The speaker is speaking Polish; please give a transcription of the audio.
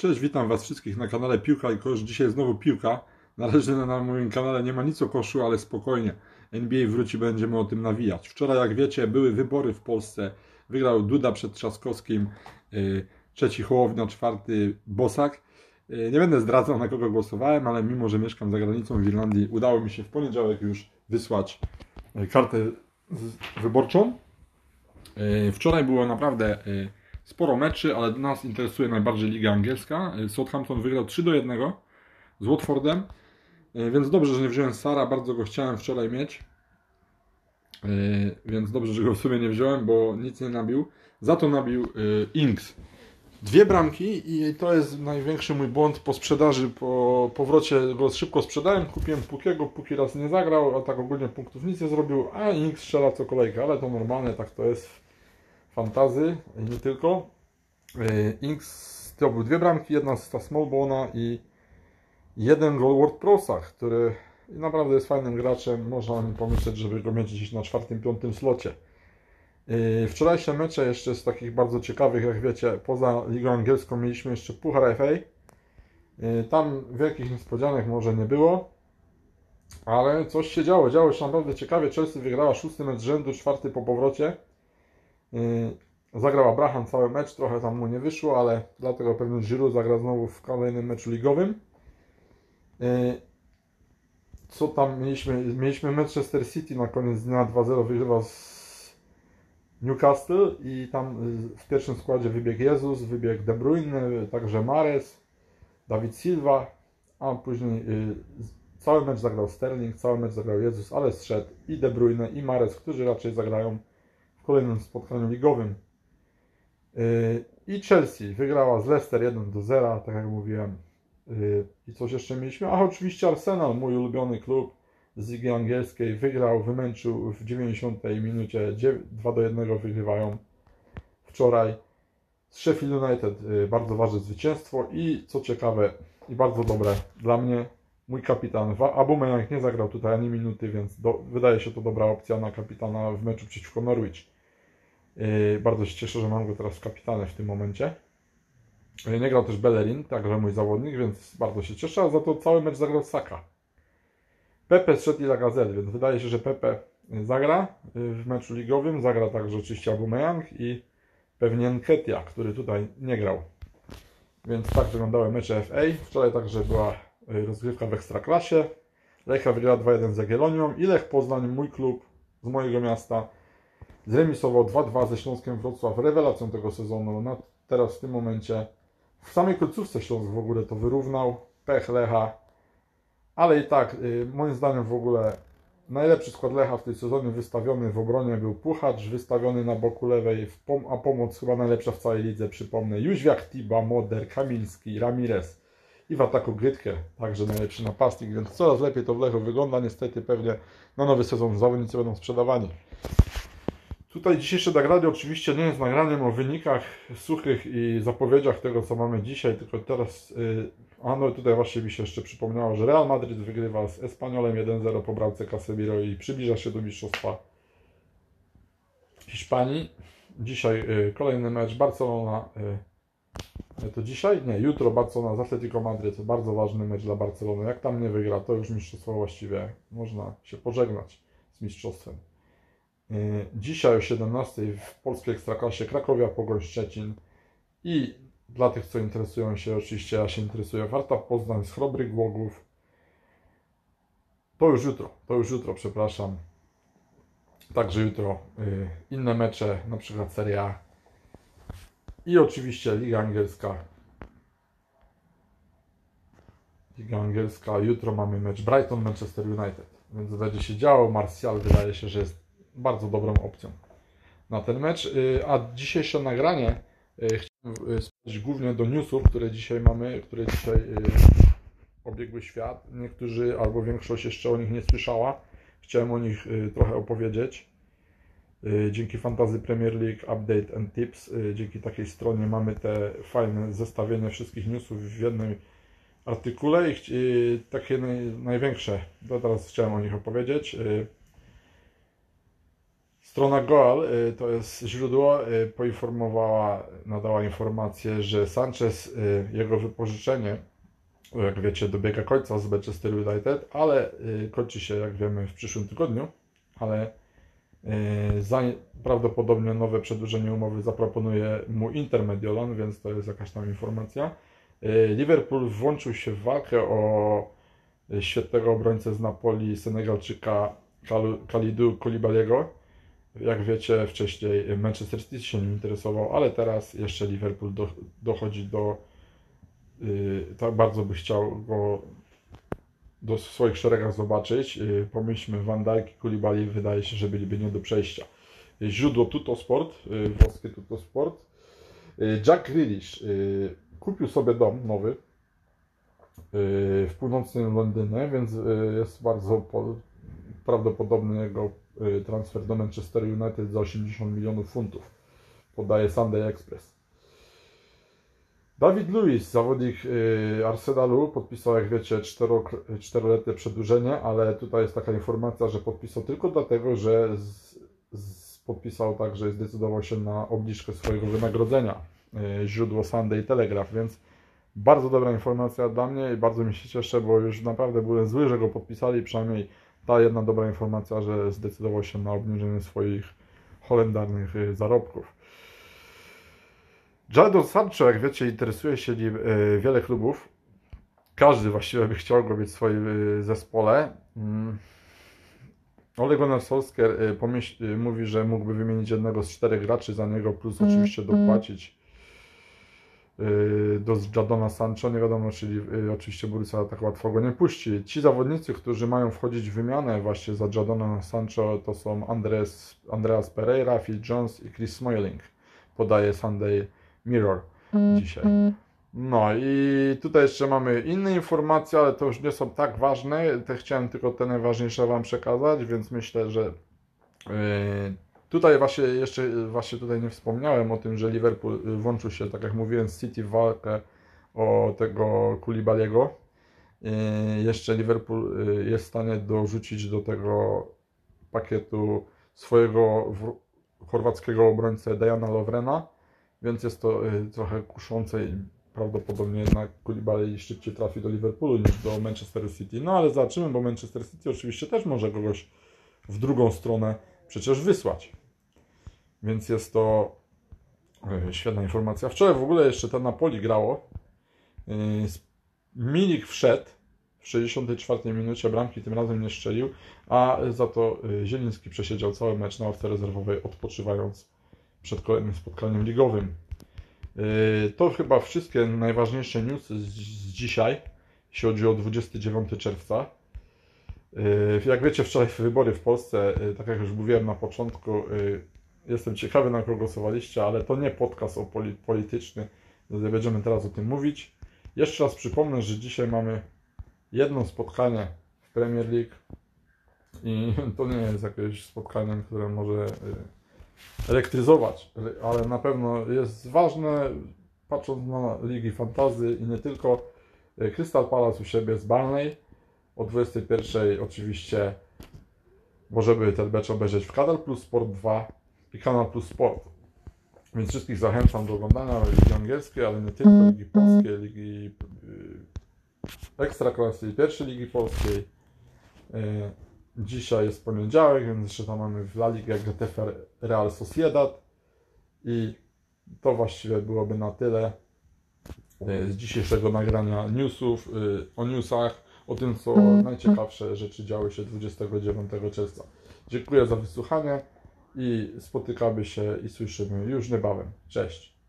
Cześć, witam Was wszystkich na kanale Piłka i Kosz. Dzisiaj znowu piłka. Na razie na moim kanale nie ma nic o koszu, ale spokojnie. NBA wróci, będziemy o tym nawijać. Wczoraj, jak wiecie, były wybory w Polsce. Wygrał Duda przed Trzaskowskim, yy, trzeci Hołownia, czwarty Bosak. Yy, nie będę zdradzał, na kogo głosowałem, ale mimo, że mieszkam za granicą w Irlandii, udało mi się w poniedziałek już wysłać yy, kartę wyborczą. Wczoraj było naprawdę sporo meczy, ale nas interesuje najbardziej Liga Angielska. Southampton wygrał 3 do 1 z Watfordem, e, więc dobrze, że nie wziąłem Sara, bardzo go chciałem wczoraj mieć. E, więc dobrze, że go w sumie nie wziąłem, bo nic nie nabił. Za to nabił Inks. Dwie bramki i to jest największy mój błąd po sprzedaży, po powrocie go szybko sprzedałem, kupiłem Pukiego, Puki raz nie zagrał, a tak ogólnie punktów nic nie zrobił, a Inks strzela co kolejkę, ale to normalne, tak to jest fantazy, nie tylko. E, Inks zdobył dwie bramki, jedna z ta Smallbona i jeden gol World Prosach, który naprawdę jest fajnym graczem. Można pomyśleć, żeby go mieć gdzieś na czwartym, piątym slocie. E, wczorajsze mecze jeszcze z takich bardzo ciekawych, jak wiecie, poza Ligą Angielską mieliśmy jeszcze Puchar FA. E, tam wielkich niespodzianek może nie było, ale coś się działo. Działo się naprawdę ciekawie. Chelsea wygrała szósty mecz rzędu, czwarty po powrocie. Yy, zagrał Abraham cały mecz, trochę tam mu nie wyszło, ale dlatego pewnie Giroud zagra znowu w kolejnym meczu ligowym. Yy, co tam mieliśmy? Mieliśmy Manchester City na koniec dnia 2-0 wygrywa z Newcastle i tam w pierwszym składzie wybiegł Jezus, wybiegł De Bruyne, także Mares, Dawid Silva, a później cały mecz zagrał Sterling, cały mecz zagrał Jezus, ale zszedł i De Bruyne i Mares, którzy raczej zagrają w kolejnym spotkaniu ligowym. Yy, I Chelsea wygrała z Leicester 1 do 0, tak jak mówiłem. Yy, I coś jeszcze mieliśmy? A oczywiście Arsenal, mój ulubiony klub z Ligi Angielskiej, wygrał, wymęczył w 90 minucie 2 do 1 wygrywają wczoraj z Sheffield United. Yy, bardzo ważne zwycięstwo i co ciekawe i bardzo dobre dla mnie, mój kapitan Aubameyang nie zagrał tutaj ani minuty, więc do, wydaje się to dobra opcja na kapitana w meczu przeciwko Norwich. Yy, bardzo się cieszę, że mam go teraz w kapitanie w tym momencie. Yy, nie grał też Bellerin, także mój zawodnik, więc bardzo się cieszę, a za to cały mecz zagrał Saka. Pepe zszedł i zagra Z, więc wydaje się, że Pepe zagra yy, w meczu ligowym, zagra także oczywiście Aubameyang i pewnie Nketia, który tutaj nie grał. Więc tak wyglądały mecze FA. Wczoraj także była rozgrywka w Ekstraklasie. Lecha wygrała 2-1 z Jagiellonią i Lech Poznań, mój klub z mojego miasta, zremisował 2-2 ze Śląskiem Wrocław. Rewelacją tego sezonu. No, teraz w tym momencie w samej końcówce Śląsk w ogóle to wyrównał. Pech Lecha. Ale i tak, y, moim zdaniem w ogóle najlepszy skład Lecha w tej sezonie wystawiony w obronie był Puchacz, wystawiony na boku lewej, a pomoc chyba najlepsza w całej lidze, przypomnę. Jóźwiak, Tiba, Moder, Kamiński, Ramirez i w ataku Grytkę, także najlepszy napastnik, więc coraz lepiej to w Lechu wygląda. Niestety pewnie na nowy sezon zawodnicy będą sprzedawani. Tutaj dzisiejsze nagranie oczywiście nie jest nagraniem o wynikach suchych i zapowiedziach tego, co mamy dzisiaj, tylko teraz, yy, a no tutaj właśnie mi się jeszcze przypomniało, że Real Madrid wygrywa z Espanyolem 1-0 po bramce Casemiro i przybliża się do mistrzostwa Hiszpanii. Dzisiaj yy, kolejny mecz Barcelona, yy, to dzisiaj? Nie, jutro Barcelona z Atletico Madryt, bardzo ważny mecz dla Barcelony. Jak tam nie wygra, to już mistrzostwo właściwie można się pożegnać z mistrzostwem. Y, dzisiaj o 17 w polskiej Ekstraklasie Krakowia, Pogoń, Szczecin i dla tych, co interesują się, oczywiście ja się interesuję, Warta Poznań z Chrobrych Głogów. To już jutro, to już jutro, przepraszam. Także jutro y, inne mecze, na przykład Serie A i oczywiście Liga Angielska. Liga Angielska, jutro mamy mecz Brighton-Manchester United, więc będzie się działo. Martial wydaje się, że jest bardzo dobrą opcją na ten mecz. Y, a dzisiejsze nagranie y, chciałem y, spojrzeć głównie do newsów, które dzisiaj mamy, które dzisiaj obiegły świat. Niektórzy albo większość jeszcze o nich nie słyszała. Chciałem o nich trochę opowiedzieć. Dzięki Fantasy Premier League Update and Tips, dzięki takiej stronie mamy te fajne zestawienie wszystkich newsów w jednym artykule i takie największe, to teraz chciałem o nich opowiedzieć. Strona Goal, y, to jest źródło, y, poinformowała, nadała informację, że Sanchez, y, jego wypożyczenie, jak wiecie, dobiega końca z Manchester United, ale kończy się, jak wiemy, w przyszłym tygodniu, ale za, prawdopodobnie nowe przedłużenie umowy zaproponuje mu Inter Mediolan, więc to jest jakaś tam informacja. Liverpool włączył się w walkę o świetnego obrońcę z Napoli, Senegalczyka Kalidu Koulibaly'ego jak wiecie, wcześniej Manchester City się nim interesował, ale teraz jeszcze Liverpool do, dochodzi do. Yy, tak bardzo by chciał go do swoich szeregach zobaczyć. Yy, pomyślmy, Van Dijk i Koulibaly wydaje się, że byliby nie do przejścia. Yy, źródło Tutosport, yy, włoskie Tutosport. Jack Grealish kupił sobie dom nowy w północnym Londynie, więc jest bardzo po, prawdopodobny jego Y, transfer do Manchester United za 80 milionów funtów. Podaje Sunday Express. Dawid Lewis, zawodnik y, Arsenalu, podpisał, jak wiecie, czteroletnie przedłużenie, ale tutaj jest taka informacja, że podpisał tylko dlatego, że z, z, podpisał tak, że zdecydował się na obniżkę swojego wynagrodzenia. Y, źródło Sunday Telegraph, więc bardzo dobra informacja dla mnie i bardzo mi się cieszę, bo już naprawdę byłem zły, że go podpisali, przynajmniej ta jedna dobra informacja, że zdecydował się na obniżenie swoich holendarnych y, zarobków. Jadon Sancho, jak wiecie, interesuje się nim y, wiele klubów. Każdy właściwie by chciał go mieć w swoim y, zespole. Mm. Ole Gunnar Solskjaer mówi, że mógłby wymienić jednego z czterech graczy za niego, plus mm, oczywiście mm. dopłacić do Jadona Sancho. Nie wiadomo, czyli oczywiście Borussia tak łatwo go nie puści. Ci zawodnicy, którzy mają wchodzić w wymianę właśnie za Jadona Sancho, to są Andres, Andreas Pereira, Phil Jones i Chris Smalling. Podaje Sunday Mirror dzisiaj. No i tutaj jeszcze mamy inne informacje, ale to już nie są tak ważne. Te chciałem tylko te najważniejsze Wam przekazać, więc myślę, że yy, Tutaj właśnie jeszcze właśnie tutaj nie wspomniałem o tym, że Liverpool y, włączył się, tak jak mówiłem, z City w walkę o tego Kulibaliego. Jeszcze Liverpool jest w stanie dorzucić do tego pakietu swojego chorwackiego obrońcę Dejana Lovrena, więc jest to y, trochę kuszące i prawdopodobnie jednak Kulibali szybciej trafi do Liverpoolu niż do Manchester City. No ale zobaczymy, bo Manchester City oczywiście też może kogoś w drugą stronę przecież wysłać. Więc jest to e, świetna informacja. Wczoraj w ogóle jeszcze to Napoli grało. E, Milik wszedł w 64 minucie, bramki tym razem nie strzelił, a za to Zieliński przesiedział cały mecz na ławce rezerwowej, odpoczywając przed kolejnym spotkaniem ligowym. To chyba wszystkie najważniejsze newsy z dzisiaj, jeśli chodzi o 29 czerwca. Jak wiecie, wczoraj wybory w Polsce, tak jak już mówiłem na początku, Jestem ciekawy, na kogo głosowaliście, ale to nie podcast o poli polityczny. Będziemy teraz o tym mówić. Jeszcze raz przypomnę, że dzisiaj mamy jedno spotkanie w Premier League i to nie jest jakieś spotkanie, które może elektryzować, ale na pewno jest ważne, patrząc na ligi fantazy i nie tylko. Y, Crystal Palace u siebie z Barney o 21 oczywiście możemy ten mecz obejrzeć w Kanal Plus Sport 2 i Kanal Plus Sport. Więc wszystkich zachęcam do oglądania Ligi Angielskiej, ale nie tylko Ligi Polskiej, Ligi y, Ekstraklasy i pierwszej Ligi Polskiej. Dzisiaj jest poniedziałek, więc jeszcze tam mamy w La Liga GTF Real Sociedad i to właściwie byłoby na tyle y, z dzisiejszego nagrania newsów, o newsach, o tym co najciekawsze rzeczy działy się 29 czerwca. Dziękuję za wysłuchanie i spotykamy się i słyszymy już niebawem. Cześć!